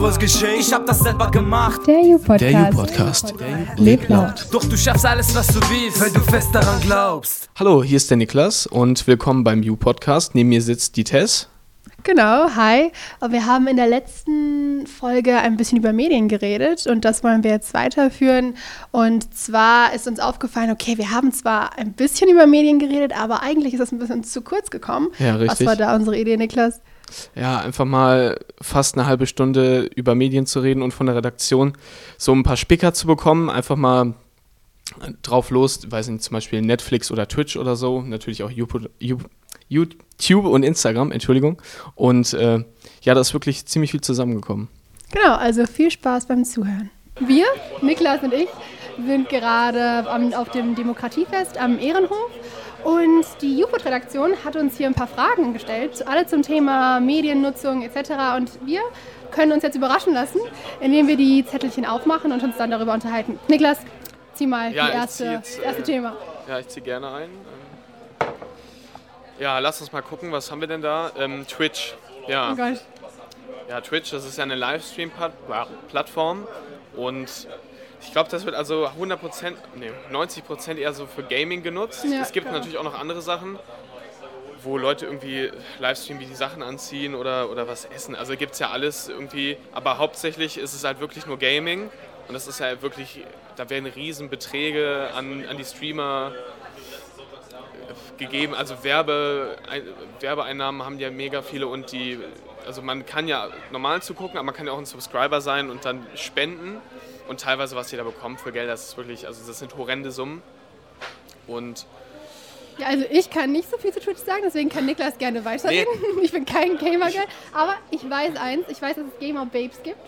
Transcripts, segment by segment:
was geschenkt. Ich hab das selber gemacht. Der U-Podcast. Der U-Podcast. Lebt laut. Doch du schaffst alles, was du willst, weil du fest daran glaubst. Hallo, hier ist der Niklas und willkommen beim U-Podcast. Neben mir sitzt die Tess. Genau, hi. Wir haben in der letzten Folge ein bisschen über Medien geredet und das wollen wir jetzt weiterführen. Und zwar ist uns aufgefallen, okay, wir haben zwar ein bisschen über Medien geredet, aber eigentlich ist das ein bisschen zu kurz gekommen. Ja, richtig. Was war da unsere Idee, Niklas? Ja, einfach mal fast eine halbe Stunde über Medien zu reden und von der Redaktion so ein paar Spicker zu bekommen. Einfach mal drauf los, weiß nicht, zum Beispiel Netflix oder Twitch oder so. Natürlich auch YouTube und Instagram, Entschuldigung. Und äh, ja, da ist wirklich ziemlich viel zusammengekommen. Genau, also viel Spaß beim Zuhören. Wir, Niklas und ich, sind gerade auf dem Demokratiefest am Ehrenhof und die Juput-Redaktion hat uns hier ein paar Fragen gestellt, alle zum Thema Mediennutzung etc. Und wir können uns jetzt überraschen lassen, indem wir die Zettelchen aufmachen und uns dann darüber unterhalten. Niklas, zieh mal Ja, erste, jetzt, das erste äh, Thema. Ja, ich ziehe gerne ein. Ja, lass uns mal gucken, was haben wir denn da? Ähm, Twitch. Ja. Oh Gott. Ja, Twitch, das ist ja eine Livestream-Plattform und ich glaube, das wird also 100%, nee, 90% eher so für Gaming genutzt. Ja, es gibt klar. natürlich auch noch andere Sachen, wo Leute irgendwie Livestream wie die Sachen anziehen oder, oder was essen. Also gibt es ja alles irgendwie, aber hauptsächlich ist es halt wirklich nur Gaming und das ist ja wirklich, da werden Riesenbeträge an, an die Streamer gegeben. Also Werbe, ein, Werbeeinnahmen haben ja mega viele und die, also man kann ja normal zugucken, aber man kann ja auch ein Subscriber sein und dann spenden. Und teilweise, was jeder bekommt für Geld, das ist wirklich, also das sind horrende Summen. Und Ja, also ich kann nicht so viel zu Twitch sagen, deswegen kann Niklas gerne weiterreden. Ich bin kein Gamer, gell? aber ich weiß eins, ich weiß, dass es Gamer Babes gibt.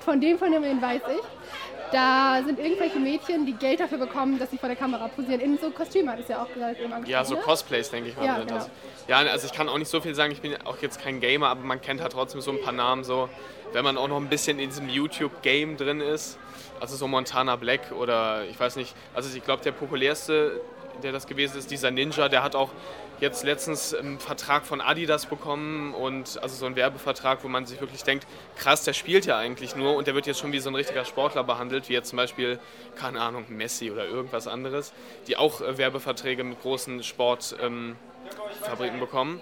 Von dem Phänomen weiß ich. Da sind irgendwelche Mädchen, die Geld dafür bekommen, dass sie vor der Kamera posieren. In so Kostümen hat es ja auch gesagt. ja, so ne? Cosplays, denke ich mal. Ja, genau. ja, also ich kann auch nicht so viel sagen, ich bin auch jetzt kein Gamer, aber man kennt halt trotzdem so ein paar Namen so. Wenn man auch noch ein bisschen in diesem YouTube-Game drin ist, also so Montana Black oder ich weiß nicht, also ich glaube der populärste, der das gewesen ist, dieser Ninja, der hat auch jetzt letztens einen Vertrag von Adidas bekommen und also so einen Werbevertrag, wo man sich wirklich denkt, krass, der spielt ja eigentlich nur und der wird jetzt schon wie so ein richtiger Sportler behandelt, wie jetzt zum Beispiel, keine Ahnung, Messi oder irgendwas anderes, die auch äh, Werbeverträge mit großen Sportfabriken ähm, bekommen.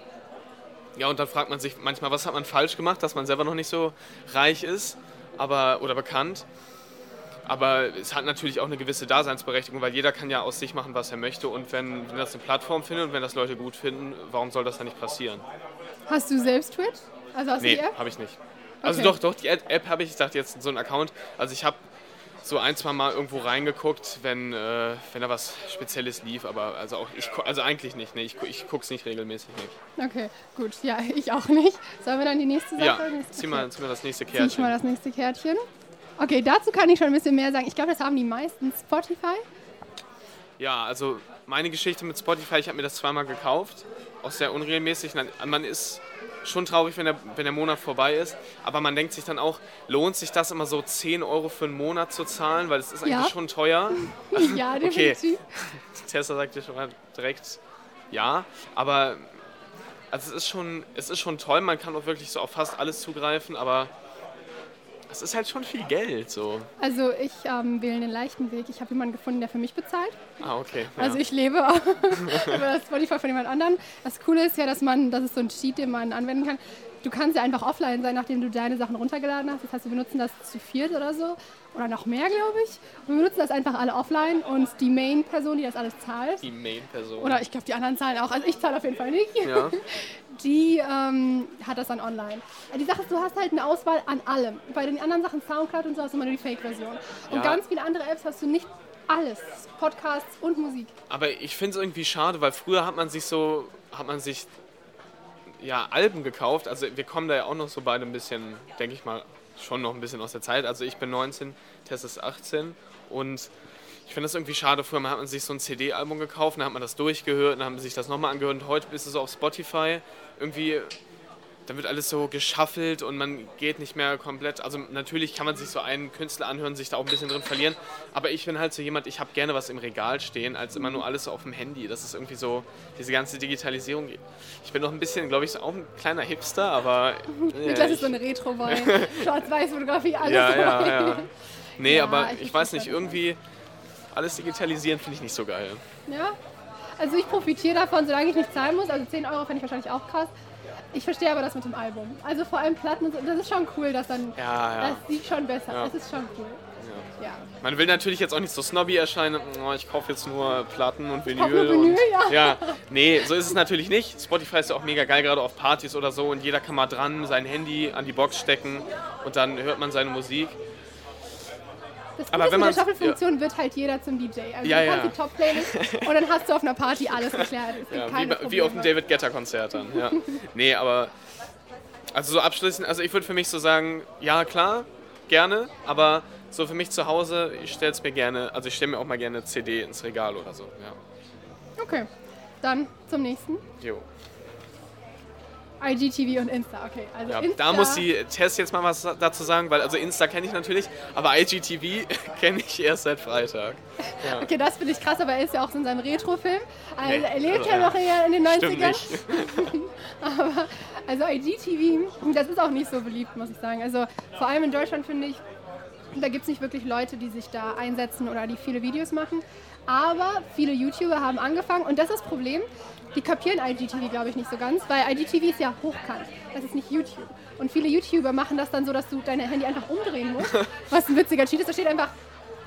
Ja, und dann fragt man sich manchmal, was hat man falsch gemacht, dass man selber noch nicht so reich ist aber, oder bekannt. Aber es hat natürlich auch eine gewisse Daseinsberechtigung, weil jeder kann ja aus sich machen, was er möchte. Und wenn, wenn das eine Plattform findet und wenn das Leute gut finden, warum soll das dann nicht passieren? Hast du selbst Twitch? Also hast Nee, habe ich nicht. Also Okay. doch, doch, die App habe ich, ich dachte jetzt so einen Account. Also ich habe so ein, zwei Mal irgendwo reingeguckt, wenn, äh, wenn da was Spezielles lief, aber also auch ich also eigentlich nicht, nee, ich, ich gucke es nicht regelmäßig nicht. Okay, gut. Ja, ich auch nicht. Sollen wir dann die nächste Sache? Ja, zieh mal, zieh mal das nächste Zieh ich mal Kärtchen. das nächste Kärtchen. Okay, dazu kann ich schon ein bisschen mehr sagen. Ich glaube, das haben die meisten Spotify. Ja, also meine Geschichte mit Spotify, ich habe mir das zweimal gekauft, auch sehr unregelmäßig. Man ist schon traurig, wenn der, wenn der Monat vorbei ist, aber man denkt sich dann auch, lohnt sich das immer so 10 Euro für einen Monat zu zahlen, weil es ist eigentlich Ja. schon teuer. ja, Okay. definitiv. Tessa sagte schon mal direkt ja, aber also es ist schon, es ist schon toll, man kann auch wirklich so auf fast alles zugreifen, aber es ist halt schon viel Geld so. Also ich ähm, wähle den leichten Weg. Ich habe jemanden gefunden, der für mich bezahlt. Ah, okay. Ja. Also ich lebe über das Spotify von jemand anderem. Das Coole ist ja, dass man, das ist so ein Cheat, den man anwenden kann. Du kannst ja einfach offline sein, nachdem du deine Sachen runtergeladen hast. Das heißt, wir benutzen das zu viert oder so. Oder noch mehr, glaube ich. Und wir benutzen das einfach alle offline. Und die Main-Person, die das alles zahlt, die Main-Person. oder ich glaube, die anderen zahlen auch. Also ich zahle auf jeden Fall nicht. Ja. Die ähm, hat das dann online. Die Sache ist, du hast halt eine Auswahl an allem. Bei den anderen Sachen, Soundcloud und so, hast du immer nur die Fake-Version. Und Ja. ganz viele andere Apps hast du nicht alles. Podcasts und Musik. Aber ich finde es irgendwie schade, weil früher hat man sich so, hat man sich ja Alben gekauft. Also wir kommen da ja auch noch so beide ein bisschen, denke ich mal, schon noch ein bisschen aus der Zeit. Also ich bin 19, Tess ist 18 und ich finde das irgendwie schade. Früher hat man sich so ein CD-Album gekauft, dann hat man das durchgehört, dann hat man sich das nochmal angehört und heute ist es auf Spotify irgendwie dann wird alles so geschaffelt und man geht nicht mehr komplett. Also natürlich kann man sich so einen Künstler anhören, sich da auch ein bisschen drin verlieren. Aber ich bin halt so jemand, ich habe gerne was im Regal stehen, als immer nur alles so auf dem Handy. Das ist irgendwie so diese ganze Digitalisierung. Ich bin noch ein bisschen, glaube ich, so auch ein kleiner Hipster, aber. Ja, das ist so eine Retro-Boy. Schwarz-Weiß-Fotografie, alles ja, dabei. ja, ja. Nee, Ja, aber ich ich weiß nicht, irgendwie alles digitalisieren finde ich nicht so geil. Ja. Also ich profitiere davon, solange ich nicht zahlen muss. Also 10 Euro fände ich wahrscheinlich auch krass. Ich verstehe aber das mit dem Album. Also vor allem Platten, und so, das ist schon cool, dass dann. Ja, ja. Das sieht schon besser. Ja. Das ist schon cool. Ja. Man will natürlich jetzt auch nicht so snobby erscheinen, oh, ich kaufe jetzt nur Platten und Vinyl. nur Vinyl, und, ja. ja. Nee, so ist es natürlich nicht. Spotify ist ja auch mega geil, gerade auf Partys oder so und jeder kann mal dran sein Handy an die Box stecken und dann hört man seine Musik. Das Aber wenn mit der Shuffle-Funktion wird halt jeder zum DJ. Also Ja, du kannst ja. die Top-Playlist und dann hast du auf einer Party alles geklärt. Ja, wie, wie auf dem Probleme. David Guetta Konzert dann. Ja. Nee, aber also so abschließend, also ich würde für mich so sagen, ja klar, gerne, aber so für mich zu Hause, ich stelle es mir gerne, also ich stelle mir auch mal gerne CD ins Regal oder so. Ja. Okay, dann zum nächsten. Jo. IGTV und Insta. Okay, also Ja, Insta, da muss die Tess jetzt mal was dazu sagen, weil also Insta kenne ich natürlich, aber IGTV kenne ich erst seit Freitag. Ja. Okay, das finde ich krass, aber er ist ja auch so in seinem Retro-Film. Also Nee, er lebt also, ja noch eher in den 90ern. Stimmt nicht. Aber also IGTV, das ist auch nicht so beliebt, muss ich sagen. Also vor allem in Deutschland finde ich, da gibt es nicht wirklich Leute, die sich da einsetzen oder die viele Videos machen. Aber viele YouTuber haben angefangen und das ist das Problem. Die kapieren IGTV, glaube ich, nicht so ganz, weil IGTV ist ja hochkant. Das ist nicht YouTube. Und viele YouTuber machen das dann so, dass du dein Handy einfach umdrehen musst. Was ein witziger Cheat ist. Da steht einfach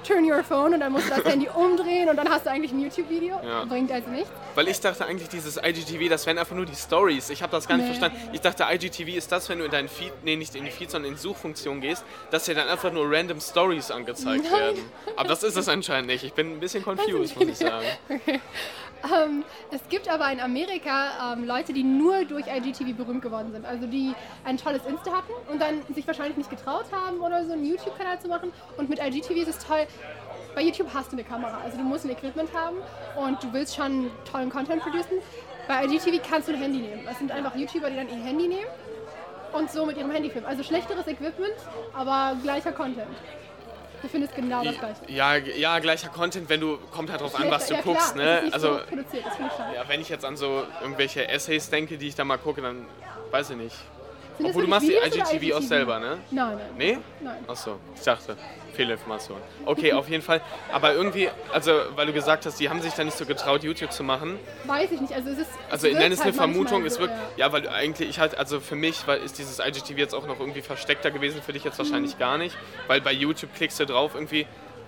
Turn your phone und dann musst du das Handy umdrehen und dann hast du eigentlich ein YouTube-Video. Ja. Bringt also nichts. Weil ich dachte eigentlich, dieses IGTV, das wären einfach nur die Stories. Ich habe das gar nicht Nee. verstanden. Ich dachte, IGTV ist das, wenn du in deinen Feed, nee, nicht in die Feed, sondern in die Suchfunktion gehst, dass dir dann einfach nur random Stories angezeigt Nein. werden. Aber das ist es anscheinend nicht. Ich bin ein bisschen confused, muss ich sagen. Ähm, es gibt aber in Amerika ähm, Leute, die nur durch IGTV berühmt geworden sind. Also die ein tolles Insta hatten und dann sich wahrscheinlich nicht getraut haben oder so einen YouTube-Kanal zu machen. Und mit IGTV ist es toll. Bei YouTube hast du eine Kamera, also du musst ein Equipment haben und du willst schon tollen Content producen. Bei IGTV kannst du ein Handy nehmen. Es sind einfach YouTuber, die dann ihr Handy nehmen und so mit ihrem Handy filmen. Also schlechteres Equipment, aber gleicher Content. Du findest genau das gleiche. Ja, ja, gleicher Content, wenn du, kommt halt drauf an, was du ja, guckst, klar, ne? Also, so ja, wenn ich jetzt an so irgendwelche Essays denke, die ich da mal gucke, dann weiß ich nicht. Obwohl du machst die IGTV auch selber, ne? Nein, nein. Nee? Nein. Achso, ich dachte, Fehlinformation. Okay, auf jeden Fall. Aber irgendwie, also, weil du gesagt hast, die haben sich da nicht so getraut, YouTube zu machen. Weiß ich nicht. Also, es ist, Also, es wirkt es eine halt manchmal Vermutung, es so, wirkt, ja. ja, weil eigentlich, ich halt, also für mich weil ist dieses IGTV jetzt auch noch irgendwie versteckter gewesen, für dich jetzt wahrscheinlich gar nicht. Weil bei YouTube klickst du drauf irgendwie,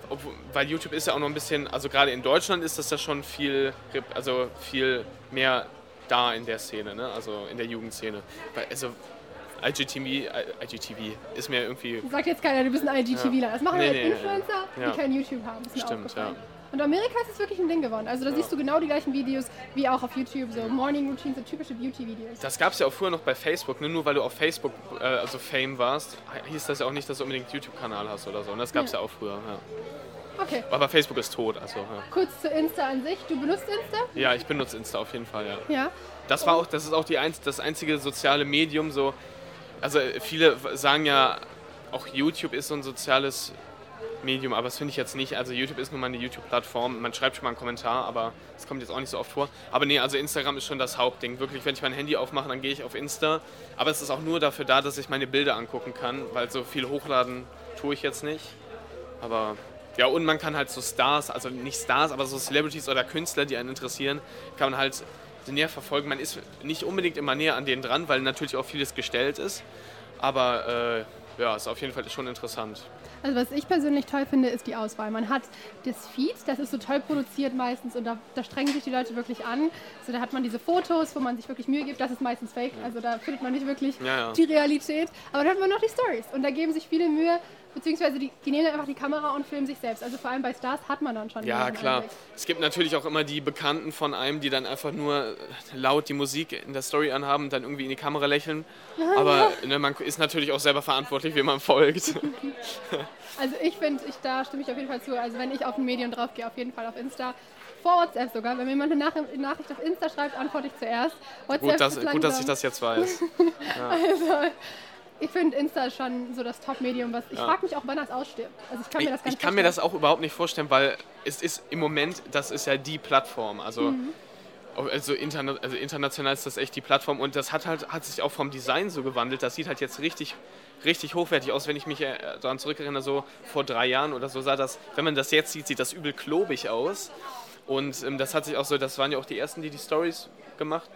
obwohl, weil YouTube ist ja auch noch ein bisschen, also gerade in Deutschland ist das ja schon viel, also viel mehr da in der Szene, ne? also in der Jugendszene. Also IGTV, IGTV ist mir irgendwie Sagt jetzt keiner, du bist ein IGTVler. Das machen Nee, halt nee, Influencer, ja. die kein YouTube haben. Ist Stimmt, ja. Und Amerika ist es wirklich ein Ding geworden. Also da siehst du genau die gleichen Videos wie auch auf YouTube, so Morning Routines, so typische Beauty-Videos. Das gab es ja auch früher noch bei Facebook, ne? nur weil du auf Facebook äh, also Fame warst, hieß das ja auch nicht, dass du unbedingt YouTube-Kanal hast oder so. Und das gab es ja. Ja. auch früher. Ja. Okay, Aber Facebook ist tot, also ja. kurz zu Insta an sich. Du benutzt Insta? ja, ich benutze Insta auf jeden Fall, ja. Ja. Das war auch, das ist auch die das einzige soziale Medium, so, also viele sagen ja, auch YouTube ist so ein soziales Medium, aber das finde ich jetzt nicht. Also YouTube ist nun mal eine YouTube-Plattform, man schreibt schon mal einen Kommentar, aber das kommt jetzt auch nicht so oft vor. Aber nee, also Instagram ist schon das Hauptding. Wirklich, wenn ich mein Handy aufmache, dann gehe ich auf Insta. Aber es ist auch nur dafür da, dass ich meine Bilder angucken kann, weil so viel hochladen tue ich jetzt nicht. Aber ja, und man kann halt so Stars, also nicht Stars, aber so Celebrities oder Künstler, die einen interessieren, kann man halt näher verfolgen. Man ist nicht unbedingt immer näher an denen dran, weil natürlich auch vieles gestellt ist. Aber äh, ja, ist auf jeden Fall schon interessant. Also was ich persönlich toll finde, ist die Auswahl. Man hat das Feed, das ist so toll produziert meistens und da, da strengen sich die Leute wirklich an. So, da hat man diese Fotos, wo man sich wirklich Mühe gibt. Das ist meistens fake, also da findet man nicht wirklich Ja, ja. die Realität. Aber dann hat man noch die Stories und da geben sich viele Mühe, beziehungsweise die, die nehmen dann einfach die Kamera und filmen sich selbst. Also vor allem bei Stars hat man dann schon Ja, klar. Einblick. Es gibt natürlich auch immer die Bekannten von einem, die dann einfach nur laut die Musik in der Story anhaben und dann irgendwie in die Kamera lächeln. Aber ne, man ist natürlich auch selber verantwortlich, wie man folgt. Also ich finde, ich, da stimme ich auf jeden Fall zu. Also wenn ich auf ein Medium drauf gehe, auf jeden Fall auf Insta. vor WhatsApp sogar. Wenn mir jemand eine Nach Nachricht auf Insta schreibt, antworte ich zuerst. WhatsApp Gut, dass, gut, dass ich das jetzt weiß. Also, ich finde Insta ist schon so das Top-Medium, was ich Ja. frage mich auch, wann das ausstirbt. Also ich kann Ich, mir das gar ich nicht kann mir das auch überhaupt nicht vorstellen, weil es ist im Moment, das ist ja die Plattform. Also, Mhm. also, interna also international ist das echt die Plattform und das hat halt hat sich auch vom Design so gewandelt. Das sieht halt jetzt richtig, richtig hochwertig aus. Wenn ich mich äh, daran zurückerinnere, so vor drei Jahren oder so sah das, wenn man das jetzt sieht, sieht das übel klobig aus. Und ähm, das hat sich auch so, das waren ja auch die ersten, die die Stories gemacht.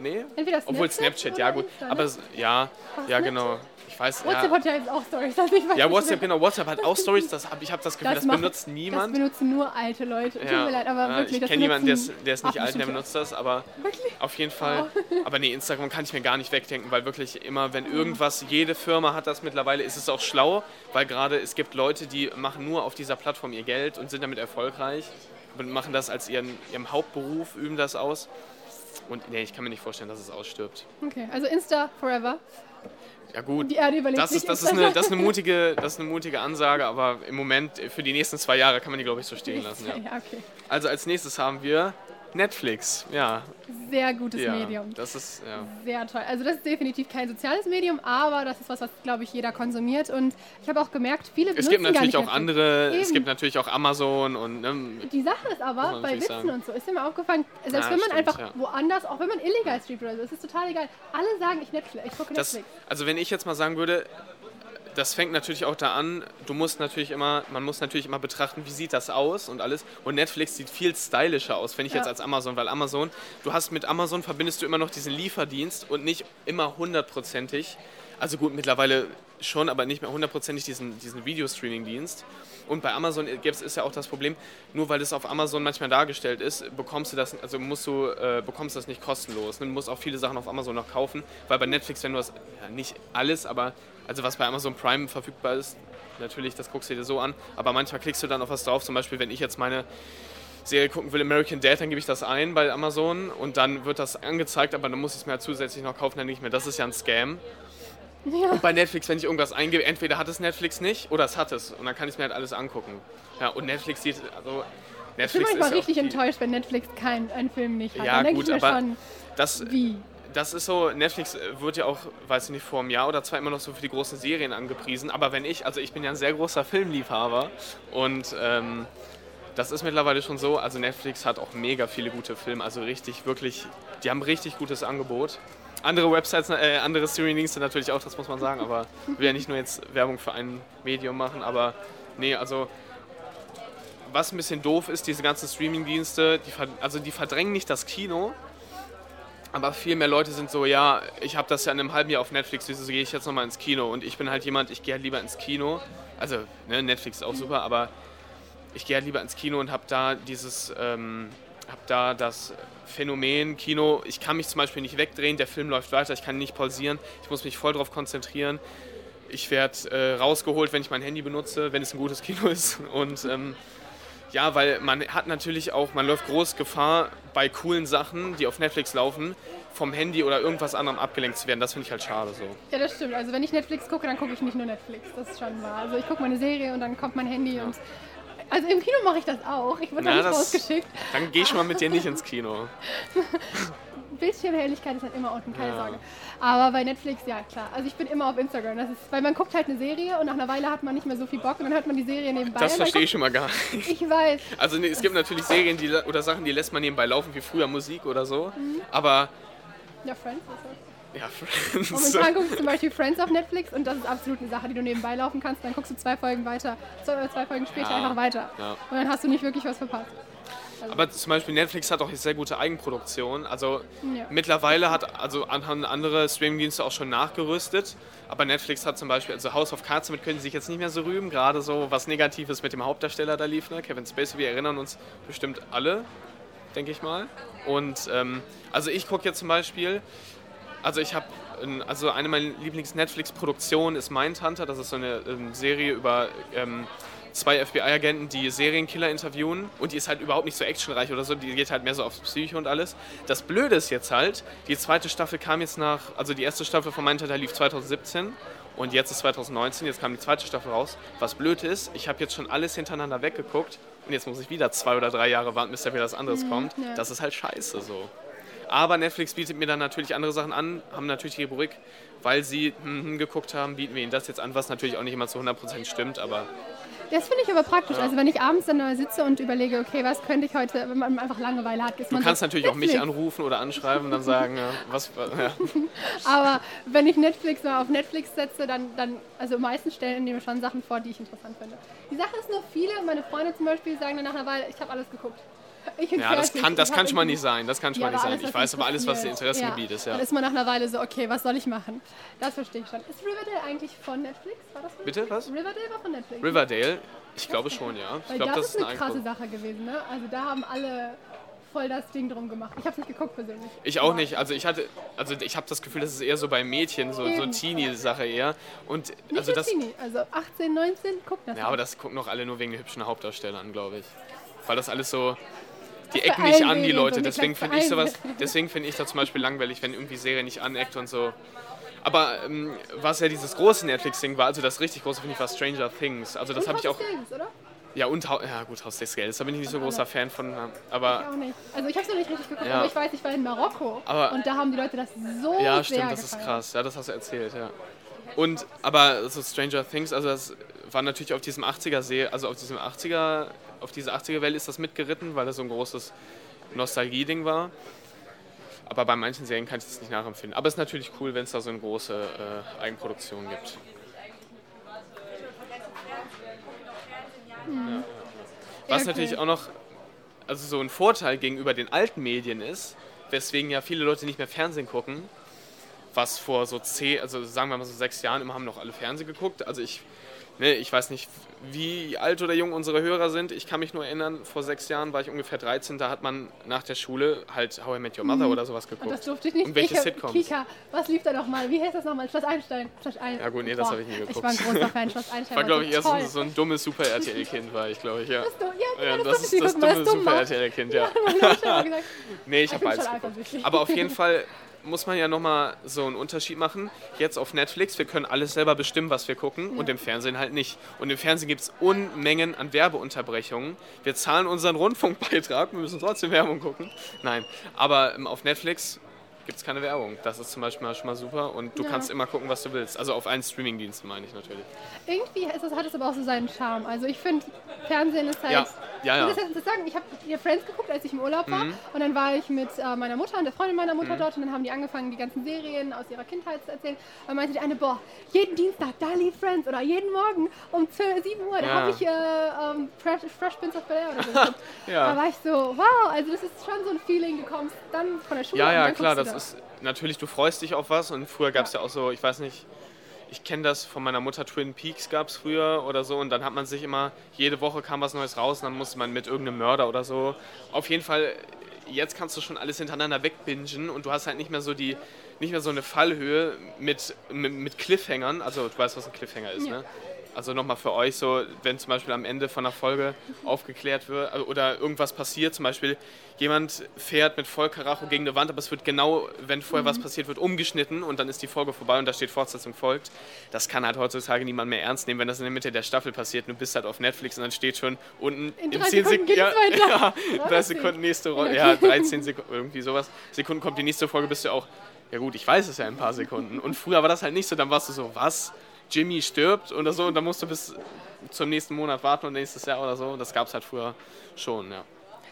Nee? Entweder Obwohl Snapchat Snapchat, oder ja gut. Insta? Aber ja, Was, ja Snapchat? genau. Ich weiß, WhatsApp ja. hat ja jetzt auch Stories. Also ich weiß Ja, WhatsApp, genau. WhatsApp hat auch Stories. Das hab, ich habe das Gefühl, das, machen- benutzt niemand. Das benutzen nur alte Leute. Tut mir leid, aber ja, wirklich. ich das kenne jemanden, der ist, benutzen- der ist nicht Ach, alt, der benutzt das, aber Wirklich? auf jeden Fall. Aber nee, Instagram kann ich mir gar nicht wegdenken, weil wirklich immer, wenn irgendwas, jede Firma hat das mittlerweile, ist es auch schlau, weil gerade es gibt Leute, die machen nur auf dieser Plattform ihr Geld und sind damit erfolgreich und machen das als ihren, ihrem Hauptberuf, üben das aus. Und nee, ich kann mir nicht vorstellen, dass es ausstirbt. Okay, also Insta forever. Ja gut, Die Erde überlebt das ist, das, ist eine, das, ist eine mutige, das ist eine mutige Ansage, aber im Moment, für die nächsten zwei Jahre kann man die, glaube ich, so stehen lassen. Ja. Ja, okay. Also als nächstes haben wir Netflix. Ja, Sehr gutes ja Medium. das ist, ja. Sehr toll. Also das ist definitiv kein soziales Medium, aber das ist was, was glaube ich jeder konsumiert. Und ich habe auch gemerkt, viele Es gibt natürlich auch Netflix. andere, es Eben. gibt natürlich auch Amazon und ne, Die Sache ist aber, bei Witzen sagen. und so, ist mir aufgefallen, selbst Ja, wenn man stimmt, einfach woanders, auch wenn man illegal streamt oder so, es ist total egal. Alle sagen, ich Netflix, ich gucke das, Netflix. also wenn ich jetzt mal sagen würde, das fängt natürlich auch da an, du musst natürlich immer, man muss natürlich immer betrachten, wie sieht das aus und alles. Und Netflix sieht viel stylischer aus, finde ich Ja. jetzt als Amazon, weil Amazon, du hast mit Amazon verbindest du immer noch diesen Lieferdienst und nicht immer hundertprozentig, also gut, mittlerweile schon, aber nicht mehr hundertprozentig diesen, diesen Videostreaming-Dienst. Und bei Amazon gibt's- ist ja auch das Problem, nur weil es auf Amazon manchmal dargestellt ist, bekommst du das, also musst du, äh, bekommst das nicht kostenlos. Du musst auch viele Sachen auf Amazon noch kaufen, weil bei Netflix, wenn du das, ja, nicht alles, aber also was bei Amazon Prime verfügbar ist, natürlich, das guckst du dir so an, aber manchmal klickst du dann auf was drauf, zum Beispiel, wenn ich jetzt meine Serie gucken will, American Dad, dann gebe ich das ein bei Amazon und dann wird das angezeigt, aber dann muss ich es mir halt zusätzlich noch kaufen, dann ich mir, das ist ja ein Scam. Ja. Und bei Netflix, wenn ich irgendwas eingebe, entweder hat es Netflix nicht oder es hat es. Und dann kann ich mir halt alles angucken. Ja, und Netflix sieht, also Ich bin Netflix manchmal richtig die- enttäuscht, wenn Netflix keinen einen Film nicht hat. Ja, Dann gut, aber schon, Das, wie? das ist so, Netflix wird ja auch, weiß ich nicht, vor einem Jahr oder zwei immer noch so für die großen Serien angepriesen. Aber wenn ich, also ich bin ja ein sehr großer Filmliebhaber und ähm, das ist mittlerweile schon so, also Netflix hat auch mega viele gute Filme, also richtig, wirklich, die haben richtig gutes Angebot. Andere Websites, äh, andere Streaming-Dienste natürlich auch, das muss man sagen, aber will ja nicht nur jetzt Werbung für ein Medium machen, aber nee, also was ein bisschen doof ist, diese ganzen Streaming-Dienste, die, also die verdrängen nicht das Kino, aber viel mehr Leute sind so, ja, ich habe das ja in einem halben Jahr auf Netflix, wieso gehe ich jetzt nochmal ins Kino? Und ich bin halt jemand, ich gehe halt lieber ins Kino. Also, ne, Netflix ist auch super, aber ich gehe halt lieber ins Kino und habe da dieses, ähm, habe da das Phänomen Kino, ich kann mich zum Beispiel nicht wegdrehen, der Film läuft weiter, ich kann nicht pausieren, ich muss mich voll drauf konzentrieren. Ich werde äh, rausgeholt, wenn ich mein Handy benutze, wenn es ein gutes Kino ist. Und ähm, ja, weil man hat natürlich auch, man läuft groß Gefahr, bei coolen Sachen, die auf Netflix laufen, vom Handy oder irgendwas anderem abgelenkt zu werden. Das finde ich halt schade so. Ja, das stimmt. Also wenn ich Netflix gucke, dann gucke ich nicht nur Netflix. Das ist schon wahr. Also ich gucke meine Serie und dann kommt mein Handy und... Also im Kino mache ich das auch. Ich wurde Na, da nicht das- rausgeschickt. Dann geh ich mal mit dir nicht ins Kino. Bildschirmhelligkeit ist halt immer unten, keine Ja. Sorge. Aber bei Netflix, ja klar. Also ich bin immer auf Instagram. Das ist, weil man guckt halt eine Serie und nach einer Weile hat man nicht mehr so viel Bock und dann hört man die Serie nebenbei. Das verstehe ich schon mal gar nicht. Ich weiß. Also nee, es gibt natürlich Serien die, oder Sachen, die lässt man nebenbei laufen, wie früher Musik oder so. Aber Ja, Friends ist das. Ja, Friends. Momentan gucke ich zum Beispiel Friends auf Netflix und das ist absolut eine Sache, die du nebenbei laufen kannst. Dann guckst du zwei Folgen weiter, zwei, zwei Folgen später Ja. einfach weiter. Ja. Und dann hast du nicht wirklich was verpasst. Aber zum Beispiel Netflix hat auch sehr gute Eigenproduktion. Also Ja. mittlerweile hat also haben andere Streamingdienste auch schon nachgerüstet. Aber Netflix hat zum Beispiel, also House of Cards, damit können sie sich jetzt nicht mehr so rühmen. Gerade so was Negatives mit dem Hauptdarsteller da lief, ne? Kevin Spacey, wir erinnern uns bestimmt alle, denke ich mal. Und ähm, also ich gucke jetzt zum Beispiel, also ich habe, also eine meiner Lieblings-Netflix-Produktionen ist Mindhunter. Das ist so eine ähm, Serie über ähm, zwei FBI-Agenten, die Serienkiller interviewen. Und die ist halt überhaupt nicht so actionreich oder so. Die geht halt mehr so aufs Psyche und alles. Das Blöde ist jetzt halt, die zweite Staffel kam jetzt nach, also die erste Staffel von Mindhunter lief 2017. Und jetzt ist 2019, jetzt kam die zweite Staffel raus. Was blöd ist, ich habe jetzt schon alles hintereinander weggeguckt und jetzt muss ich wieder zwei oder drei Jahre warten, bis da wieder was anderes kommt. ja. Das ist halt scheiße so. Aber Netflix bietet mir dann natürlich andere Sachen an, haben natürlich die Rubrik, weil sie hm, hm, geguckt haben, bieten wir ihnen das jetzt an, was natürlich auch nicht immer zu 100% stimmt, aber Das finde ich aber praktisch. Also wenn ich abends dann da sitze und überlege, okay, was könnte ich heute, wenn man einfach Langeweile hat, ist du man kannst so, natürlich auch mich Netflix. anrufen oder anschreiben und dann sagen, ja, was, ja. Aber wenn ich Netflix mal auf Netflix setze, dann, dann also meistens stellen die mir schon Sachen vor, die ich interessant finde. Die Sache ist nur, viele, meine Freunde zum Beispiel, sagen dann nach einer Weile, ich habe alles geguckt. Ja, das kann, das kann schon mal nicht sein, das kann schon Ja, mal nicht sein. Ich weiß aber alles, was ihr Interessengebiet ja. ist, ja. Dann ist man nach einer Weile so, okay, was soll ich machen? Das verstehe ich schon. Ist Riverdale eigentlich von Netflix? War das von Bitte, Netflix? was? Riverdale war von Netflix. Riverdale, ich glaube schon, ja. Ich Weil glaube, das, das ist eine ein krasse. Sache gewesen, ne? Also da haben alle voll das Ding drum gemacht. Ich habe es nicht geguckt persönlich. Ich auch nicht. Also ich hatte, also ich habe das Gefühl, das ist eher so bei Mädchen, so, so Eben. Teenie-Sache eher. Und Nicht also das, Teenie, also 18, 19, guck das ja, mal. aber das gucken doch alle nur wegen den hübschen Hauptdarstellern, glaube ich. Weil das alles so, die ecken nicht an, die Leute. so, Deswegen finde ich sowas, deswegen finde ich das zum Beispiel langweilig, wenn irgendwie Serie nicht aneckt und so. Aber ähm, was ja dieses große Netflix-Ding war, also das richtig große finde ich war Stranger Things. Also das habe ich auch, Geldes, oder? ja und, ja gut, Haus des Geldes, da bin ich nicht so großer Fan von, Ich aber auch nicht. Also ich habe es noch nicht richtig geguckt, Ja. aber ich weiß, ich war in Marokko Aber- und da haben die Leute das so Ja, stimmt, das ist krass. Ja, das hast du erzählt, ja. Und, aber so Stranger Things, also das war natürlich auf diesem 80er See, also auf diesem 80er, auf diese 80er Welle ist das mitgeritten, weil das so ein großes Nostalgie-Ding war. Aber bei manchen Serien kann ich das nicht nachempfinden. Aber es ist natürlich cool, wenn es da so eine große äh, Eigenproduktion gibt. Ja. Was okay. natürlich auch noch also so ein Vorteil gegenüber den alten Medien ist, weswegen ja viele Leute nicht mehr Fernsehen gucken, was vor so zehn, also sagen wir mal so sechs Jahren immer haben noch alle Fernsehen geguckt. Also ich, ne, ich weiß nicht, wie alt oder jung unsere Hörer sind. Ich kann mich nur erinnern, vor sechs Jahren war ich ungefähr 13, da hat man nach der Schule halt How I Met Your Mother oder sowas Und das geguckt. durfte ich nicht. Und welche ich Sitcoms? Kika, was lief da nochmal? Wie heißt das nochmal? Schloss Einstein. Schloss Ein Ja gut, nee, das Boah, habe ich nie geguckt. Ich war ein großer Fan. Schloss Einstein War glaube ich erst so, so ein dummes Super-RTL-Kind, war ich glaube ich, ja. Das ist Ja, genau, das das, ist das geguckt, dumme. Super-RTL-Kind, ja. Nee, ich habe geguckt. eifersüchtig. Aber auf jeden Fall muss man ja nochmal so einen Unterschied machen. Jetzt auf Netflix, wir können alles selber bestimmen, was wir gucken und im Fernsehen halt nicht. Und im Fernsehen gibt es Unmengen an Werbeunterbrechungen. Wir zahlen unseren Rundfunkbeitrag, wir müssen trotzdem Werbung gucken. Nein, aber ähm, auf Netflix gibt es keine Werbung. Das ist zum Beispiel mal schon mal super und du Ja. kannst immer gucken, was du willst. Also auf allen Streamingdiensten meine ich natürlich. Irgendwie ist das, hat es aber auch so seinen Charme. Also ich finde, Fernsehen ist halt... Ja, ja, ja. Jetzt sagen, ich habe ihr Friends geguckt, als ich im Urlaub war. Und dann war ich mit äh, meiner Mutter und der Freundin meiner Mutter dort. Und dann haben die angefangen, die ganzen Serien aus ihrer Kindheit zu erzählen. Und dann meinte die eine, boah, jeden Dienstag, da lief Friends. Oder jeden Morgen um 12, 7 Uhr, da Ja. habe ich äh, ähm, Fresh, Fresh Prince of Bel-Air oder so. Ja. Da war ich so, wow, also das ist schon so ein Feeling, du kommst dann von der Schule Ja, und ja, dann klar, das ist natürlich, du freust dich auf was und früher gab es ja auch so, ich weiß nicht, ich kenne das von meiner Mutter, Twin Peaks gab es früher oder so und dann hat man sich immer, jede Woche kam was Neues raus und dann musste man mit irgendeinem Mörder oder so. Auf jeden Fall, jetzt kannst du schon alles hintereinander wegbingen und du hast halt nicht mehr so die, nicht mehr so eine Fallhöhe mit, mit, mit Cliffhangern, also du weißt, was ein Cliffhanger ist, Ja. ne? Also nochmal für euch so, wenn zum Beispiel am Ende von einer Folge aufgeklärt wird also- oder irgendwas passiert, zum Beispiel jemand fährt mit Vollkaracho gegen eine Wand, aber es wird genau, wenn vorher was passiert wird, umgeschnitten und dann ist die Folge vorbei und da steht Fortsetzung folgt. Das kann halt heutzutage niemand mehr ernst nehmen, wenn das in der Mitte der Staffel passiert. Du bist halt auf Netflix und dann steht schon unten In in drei 10 Sekunden ja, ja, Was? 30 Sekunden nächste Rolle, ja, 13 Sekunden, irgendwie sowas. Sekunden kommt die nächste Folge, bist du auch, ja gut, ich weiß es ja in ein paar Sekunden. Und früher war das halt nicht so, dann warst du so, was? Jimmy stirbt oder so und dann musst du bis zum nächsten Monat warten und nächstes Jahr oder so. Das gab es halt früher schon, ja.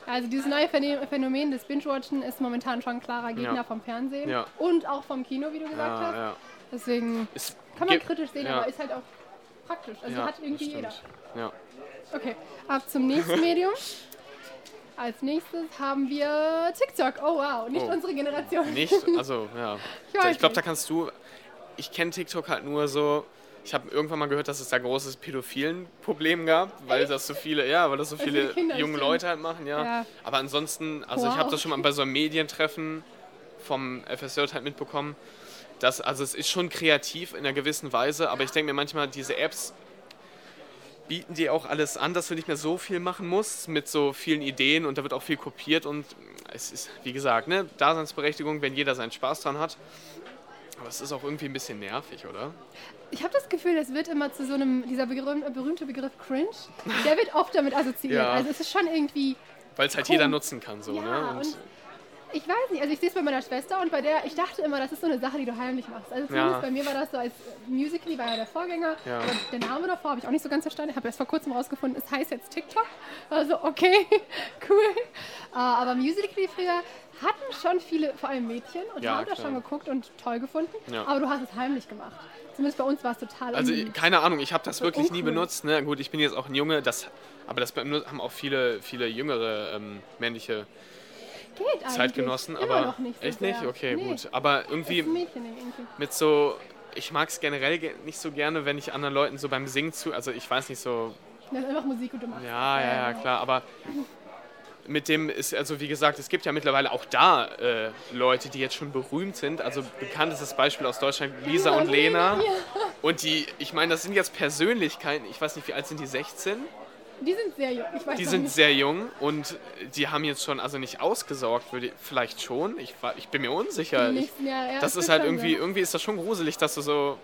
Also dieses neue Phänomen des Binge-Watchen ist momentan schon ein klarer Gegner Ja. vom Fernsehen Ja. und auch vom Kino, wie du gesagt Ja, hast. Deswegen Es kann man kritisch sehen, aber ist halt auch praktisch. Also hat irgendwie jeder. Ja. Okay, ab zum nächsten Medium. Als nächstes haben wir TikTok. Oh wow, nicht Oh. unsere Generation. Nicht, also ja. Ich Ich glaube, da kannst du. Ich kenne TikTok halt nur so. Ich habe irgendwann mal gehört, dass es da großes pädophilen Problem gab, weil das so viele, ja, weil das so Weil viele Kinder junge. Leute halt machen, ja. Ja. Aber ansonsten, also ich Wow. habe das schon mal bei so einem Medientreffen vom FSJ halt mitbekommen, dass, also es ist schon kreativ in einer gewissen Weise, aber ich denke mir manchmal, diese Apps bieten dir auch alles an, dass du nicht mehr so viel machen musst mit so vielen Ideen und da wird auch viel kopiert und es ist, wie gesagt, ne, Daseinsberechtigung, wenn jeder seinen Spaß dran hat. Aber es ist auch irgendwie ein bisschen nervig, oder? Ich habe das Gefühl, es wird immer zu so einem, dieser berühm, berühmte Begriff Cringe, der wird oft damit assoziiert. Ja. Also es ist schon irgendwie, Weil es halt jeder nutzen kann, so, ja, ne? und ich weiß nicht, also ich sehe es bei meiner Schwester und bei der, ich dachte immer, das ist so eine Sache, die du heimlich machst. Also zumindest Ja. bei mir war das so als Musical.ly, war ja der Vorgänger. Ja. Aber den Namen davor habe ich auch nicht so ganz verstanden. Ich habe erst vor kurzem rausgefunden, es heißt jetzt TikTok. Also okay, cool. Äh, aber Musical.ly früher hatten schon viele, vor allem Mädchen, und Ja, haben das klar. schon geguckt und toll gefunden. Ja. Aber du hast es heimlich gemacht. Zumindest bei uns war es total Also keine Ahnung, ich habe das wirklich nie uncool. benutzt. Ne? Gut, ich bin jetzt auch ein Junge, das, aber das haben auch viele, viele jüngere ähm, männliche Geht. Zeitgenossen. Aber nicht so echt sehr. nicht? Okay, nee. gut. Aber irgendwie Mädchen irgendwie. mit so, ich mag es generell ge- nicht so gerne, wenn ich anderen Leuten so beim Singen zu, also ich weiß nicht so, Das ist einfach Musik und du machst ja, ja, ja, klar, aber mit dem ist, also wie gesagt, es gibt ja mittlerweile auch da äh, Leute, die jetzt schon berühmt sind. Also bekanntestes Beispiel aus Deutschland, Lisa und Lena. Und die, ich meine, das sind jetzt Persönlichkeiten, ich weiß nicht, wie alt sind die, 16? Die sind sehr jung. Ich weiß Die sind nicht. sehr jung und die haben jetzt schon, also nicht ausgesorgt, würde ich- vielleicht schon, ich, ich bin mir unsicher. Ich, das ist halt irgendwie, irgendwie ist das schon gruselig, dass du so,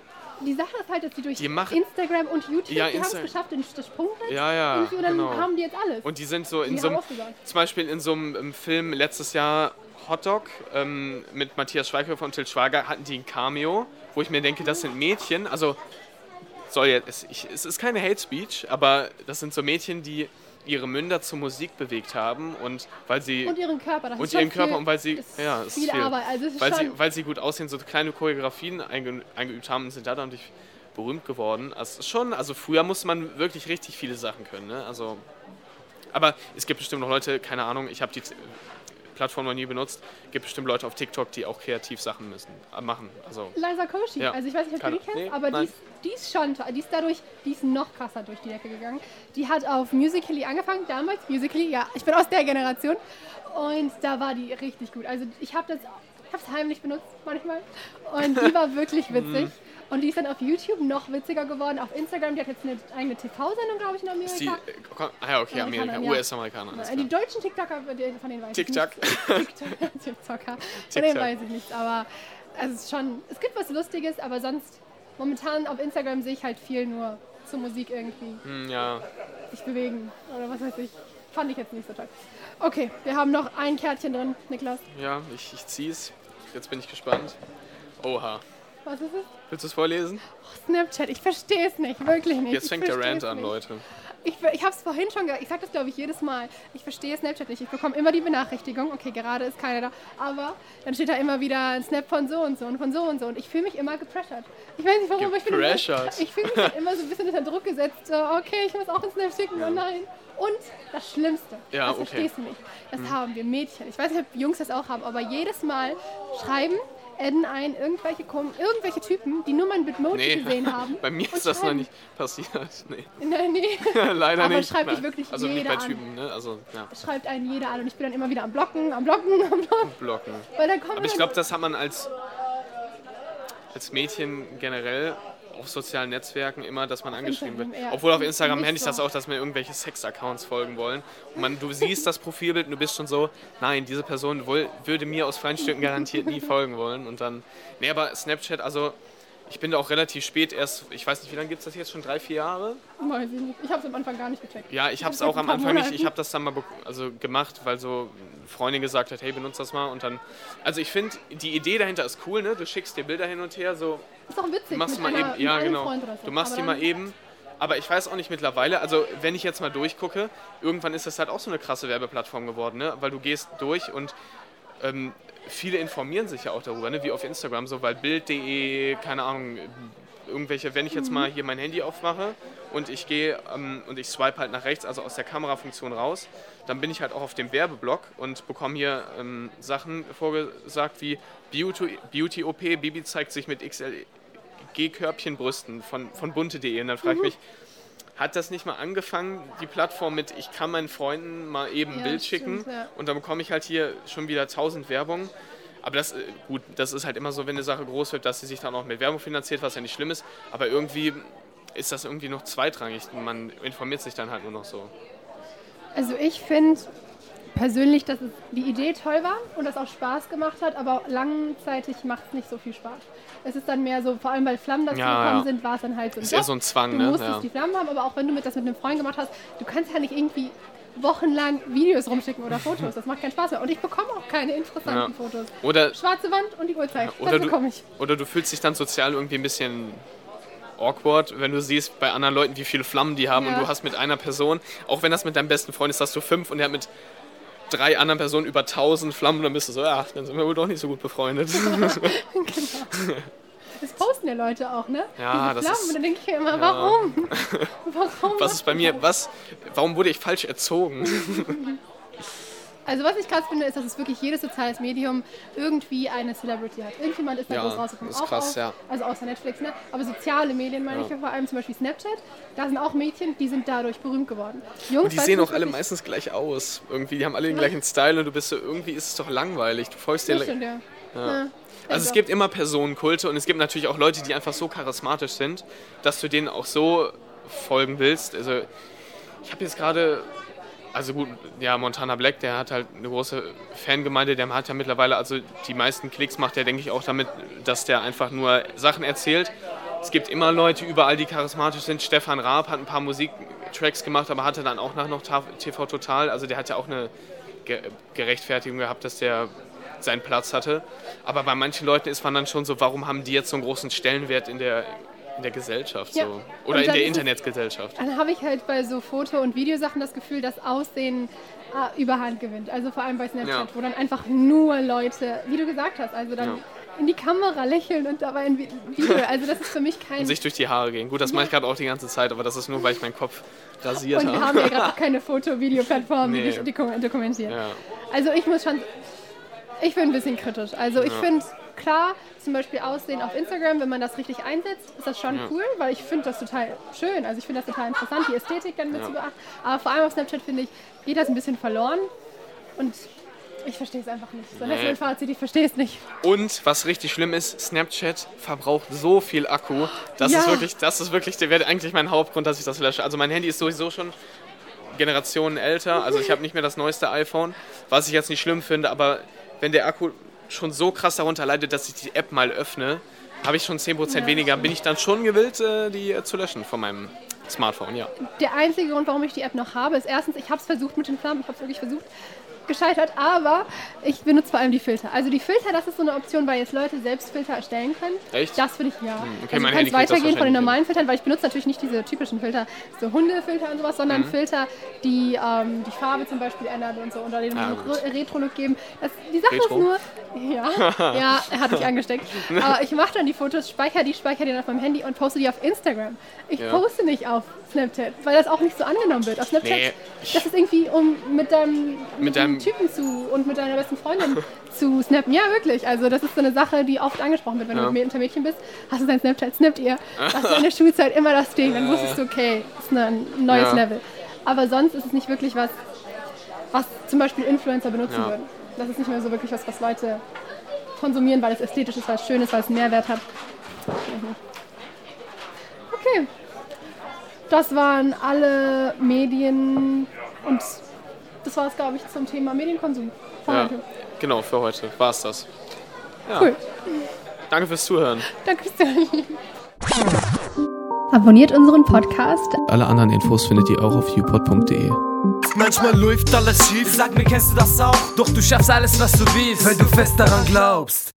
Die Sache ist halt, dass die durch Die machen- Instagram und YouTube, Ja, die haben es geschafft, den das Sprungbrett. ja, ja, und dann genau. haben die jetzt alles. Und die sind so in so einem, zum Beispiel in so einem Film letztes Jahr Hot Dog ähm, mit Matthias Schweighöfer und Til Schweiger hatten die ein Cameo, wo ich mir denke, das sind Mädchen, also soll jetzt, ich, es ist keine Hate Speech, aber das sind so Mädchen, die ihre Münder zur Musik bewegt haben und weil sie und ihren Körper. Das und ihren Körper viel, und weil sie ist ja, ist viel, viel. Arbeit. Also ist weil sie weil sie gut aussehen, so kleine Choreografien einge, eingeübt haben und sind da dadurch berühmt geworden. Also schon, also früher musste man wirklich richtig viele Sachen können, ne? Also aber es gibt bestimmt noch Leute, keine Ahnung, ich habe die Plattform noch nie benutzt, gibt bestimmt Leute auf TikTok, die auch kreativ Sachen müssen, äh, machen. Also Liza Koshy. Ja. Also ich weiß nicht, ob du die kennst, aber die ist, die ist schon. Die ist dadurch, die ist noch krasser durch die Decke gegangen. Die hat auf Musical.ly angefangen, damals Musical.ly, ja, ich bin aus der Generation. Und da war die richtig gut. Also ich habe das, ich habe es heimlich benutzt manchmal. Und die war wirklich witzig. Und die ist dann auf YouTube noch witziger geworden. Auf Instagram, die hat jetzt eine eigene TV-Sendung, glaube ich, in Amerika. ist die, äh, ah ja, okay, Amerika, Amerikaner, ja. US-Amerikaner. alles Äh, Die deutschen TikToker, von denen weiß TikTok. ich nichts. TikTok. TikToker. Von denen weiß ich nichts. Aber es ist schon, es gibt was Lustiges, aber sonst, momentan auf Instagram sehe ich halt viel nur zur Musik irgendwie Hm, ja, sich bewegen oder was weiß ich. Fand ich jetzt nicht so toll. Okay, wir haben noch ein Kärtchen drin, Niklas. ja, ich, ich zieh's. Jetzt bin ich gespannt. Oha. Was ist es? Willst du es vorlesen? Oh, Snapchat, ich verstehe es nicht, wirklich nicht. Jetzt fängt der Rant an, nicht. Leute. Ich, ich habe es vorhin schon gesagt, ich sage das glaube ich jedes Mal. Ich verstehe Snapchat nicht. Ich bekomme immer die Benachrichtigung, okay, gerade ist keiner da, aber dann steht da immer wieder ein Snap von so und so und von so und so und ich fühle mich immer gepressured. Ich weiß nicht warum, ich bin immer, ich fühle mich dann immer so ein bisschen unter Druck gesetzt. Okay, ich muss auch einen Snap schicken, oh nein. Und das Schlimmste, Ja, das okay. verstehst du nicht, das haben wir Mädchen. Ich weiß nicht, ob Jungs das auch haben, aber jedes Mal schreiben, adden ein irgendwelche, irgendwelche Typen, die nur mein Bitmoji Nee, gesehen haben. bei mir ist das noch nicht passiert. Nee, Nein, nee. leider Aber nicht. schreibt dich Nein. wirklich Also nicht jeder bei an. Typen, ne? Also, ja, schreibt einen jeder an und ich bin dann immer wieder am Blocken, am Blocken, am Blocken. blocken. Weil dann kommt Aber ich glaube, das hat man als, als Mädchen generell auf sozialen Netzwerken immer, dass man angeschrieben wird. Instagram eher Obwohl auf Instagram hätte ich das auch, dass mir irgendwelche Sex-Accounts folgen wollen. Und man, du siehst das Profilbild und du bist schon so, nein, diese Person wohl, würde mir aus freien Stücken garantiert nie folgen wollen. Und dann, nee, aber Snapchat, also ich bin da auch relativ spät erst, ich weiß nicht, wie lange gibt es das jetzt schon? Drei, vier Jahre? Weiß ich nicht. Ich habe es am Anfang gar nicht gecheckt. Ja, ich habe es hab's auch am Anfang nicht. Ich habe das dann mal also gemacht, weil so eine Freundin gesagt hat, hey, benutzt das mal. Und dann, also ich finde, die Idee dahinter ist cool, ne? Du schickst dir Bilder hin und her, so Ist auch witzig. du machst mit mal einer, eben, ja genau, so. du machst die mal eben. Aber ich weiß auch nicht mittlerweile, also wenn ich jetzt mal durchgucke, irgendwann ist das halt auch so eine krasse Werbeplattform geworden, ne? Weil du gehst durch und ähm, viele informieren sich ja auch darüber, ne? wie auf Instagram, so weil Bild.de, keine Ahnung, irgendwelche, wenn ich jetzt mal hier mein Handy aufmache und ich gehe ähm, und ich swipe halt nach rechts, also aus der Kamerafunktion raus, dann bin ich halt auch auf dem Werbeblock und bekomme hier ähm, Sachen vorgesagt wie Beauty, Beauty OP, Bibi zeigt sich mit XLG-Körbchenbrüsten von, von bunte.de und dann frage ich mich, hat das nicht mal angefangen, die Plattform mit, ich kann meinen Freunden mal eben ein Ja, Bild stimmt, schicken ja. und dann bekomme ich halt hier schon wieder tausend Werbung. Aber das, äh, gut, das ist halt immer so, wenn eine Sache groß wird, dass sie sich dann auch mit Werbung finanziert, was ja nicht schlimm ist. Aber irgendwie ist das irgendwie noch zweitrangig. Man informiert sich dann halt nur noch so. Also ich finde, persönlich, dass es die Idee toll war und das auch Spaß gemacht hat, aber langzeitig macht es nicht so viel Spaß. Es ist dann mehr so, vor allem weil Flammen dazu Ja, gekommen ja. sind, war es dann halt so ein Ist eher so ein Zwang, Du ne? musstest Ja. die Flammen haben, aber auch wenn du mit das mit einem Freund gemacht hast, du kannst ja nicht irgendwie wochenlang Videos rumschicken oder Fotos. Das macht keinen Spaß mehr. Und ich bekomme auch keine interessanten Ja. Fotos. Oder, Schwarze Wand und die Uhrzeit. oder, das du, bekomme ich. oder du fühlst dich dann sozial irgendwie ein bisschen awkward, wenn du siehst bei anderen Leuten, wie viele Flammen die haben Ja. und du hast mit einer Person, auch wenn das mit deinem besten Freund ist, hast du fünf und der hat mit drei anderen Personen über tausend Flammen, dann bist du so, ja, dann sind wir wohl doch nicht so gut befreundet. Das posten ja Leute auch, ne? Ja, Diese das Flammen. ist- Und dann denke ich mir immer, warum? warum? Was ist bei mir, was, warum wurde ich falsch erzogen? Also was ich krass finde, ist, dass es wirklich jedes soziales Medium irgendwie eine Celebrity hat. Irgendjemand ist da Ja, groß rausgekommen. das ist auch krass, auf, ja. Also außer Netflix, ne? Aber soziale Medien meine Ja. ich ja vor allem, zum Beispiel Snapchat. Da sind auch Mädchen, die sind dadurch berühmt geworden. Jungs, Und die sehen auch alle meistens gleich aus. Irgendwie, die haben alle den gleichen Style und du bist so, irgendwie ist es doch langweilig. Du folgst dir. Stimmt, ja. ja. Also es gibt immer Personenkulte und es gibt natürlich auch Leute, die einfach so charismatisch sind, dass du denen auch so folgen willst. Also ich habe jetzt gerade, also gut, ja, Montana Black, der hat halt eine große Fangemeinde, der hat ja mittlerweile, also die meisten Klicks macht er, denke ich, auch damit, dass der einfach nur Sachen erzählt. Es gibt immer Leute überall, die charismatisch sind. Stefan Raab hat ein paar Musiktracks gemacht, aber hatte dann auch nach noch TV Total. Also der hat ja auch eine Ge Gerechtfertigung gehabt, dass der seinen Platz hatte. Aber bei manchen Leuten ist man dann schon so, warum haben die jetzt so einen großen Stellenwert in der, in der Gesellschaft? Ja. So? Oder in der Internetgesellschaft? Dann habe ich halt bei so Foto- und Videosachen das Gefühl, dass Aussehen äh, Überhand gewinnt. Also vor allem bei Snapchat, Ja. wo dann einfach nur Leute, wie du gesagt hast, also dann Ja. in die Kamera lächeln und dabei ein Vi- Video. Also das ist für mich kein... Und sich durch die Haare gehen. Gut, das mache ich gerade auch die ganze Zeit, aber das ist nur, weil ich meinen Kopf rasiert und wir habe. haben ja gerade auch keine Foto-Video-Plattform, die Nee. dich dokum- dokumentiert. Ja. Also ich muss schon, ich bin ein bisschen kritisch. Also ich finde klar, zum Beispiel Aussehen auf Instagram, wenn man das richtig einsetzt, ist das schon Ja. cool, weil ich finde das total schön. Also ich finde das total interessant, die Ästhetik dann mit Ja. zu beachten. Aber vor allem auf Snapchat finde ich, geht das ein bisschen verloren und ich verstehe es einfach nicht. So, das ist Nee. mein Fazit, ich verstehe es nicht. Und was richtig schlimm ist, Snapchat verbraucht so viel Akku. Das Ja. ist wirklich, das ist wirklich, der wäre eigentlich mein Hauptgrund, dass ich das lösche. Also mein Handy ist sowieso schon Generationen älter. Also ich habe nicht mehr das neueste iPhone, was ich jetzt nicht schlimm finde, aber wenn der Akku schon so krass darunter leidet, dass ich die App mal öffne, habe ich schon 10% weniger, bin ich dann schon gewillt, äh, die äh, zu löschen von meinem Smartphone, ja. Der einzige Grund, warum ich die App noch habe, ist erstens, ich habe es versucht mit den Flammen, ich habe es wirklich versucht, gescheitert, aber ich benutze vor allem die Filter. Also die Filter, das ist so eine Option, weil jetzt Leute selbst Filter erstellen können. Echt? Das finde ich ja. okay, also mein du kannst weitergehen von den normalen Filtern, weil ich benutze natürlich nicht diese typischen Filter, so Hundefilter und sowas, sondern Mhm. Filter, die ähm, die Farbe zum Beispiel ändern und so oder den Ah. Re- Retro-Look geben. Das, die Sache Retro? ist nur, ja, ja, er hat mich angesteckt. Aber ich mache dann die Fotos, speichere die, speichere die dann auf meinem Handy und poste die auf Instagram. Ich Ja. poste nicht auf Snapchat, weil das auch nicht so angenommen wird. Auf Snapchat, Nee. das ist irgendwie, um mit deinem, mit deinem- Typen zu und mit deiner besten Freundin zu snappen. Ja, wirklich. Also das ist so eine Sache, die oft angesprochen wird, wenn Ja. du mit unter Mädchen bist. Hast du dein Snapchat, snappt ihr. Das war in der Schulzeit immer das Ding. Dann wusstest du, okay, das ist ein neues Ja. Level. Aber sonst ist es nicht wirklich was, was zum Beispiel Influencer benutzen Ja. würden. Das ist nicht mehr so wirklich was, was Leute konsumieren, weil es ästhetisch ist, weil es schön ist, weil es einen Mehrwert hat. Okay. Das waren alle Medien und das war es, glaube ich, zum Thema Medienkonsum. Von ja. heute. Genau, für heute war es das. Ja. Cool. Danke fürs Zuhören. Danke fürs Zuhören. Abonniert unseren Podcast. Alle anderen Infos findet ihr auch auf upod.de. Manchmal läuft alles schief. Sag mir, kennst du das auch? Doch du schaffst alles, was du willst, weil du fest daran glaubst.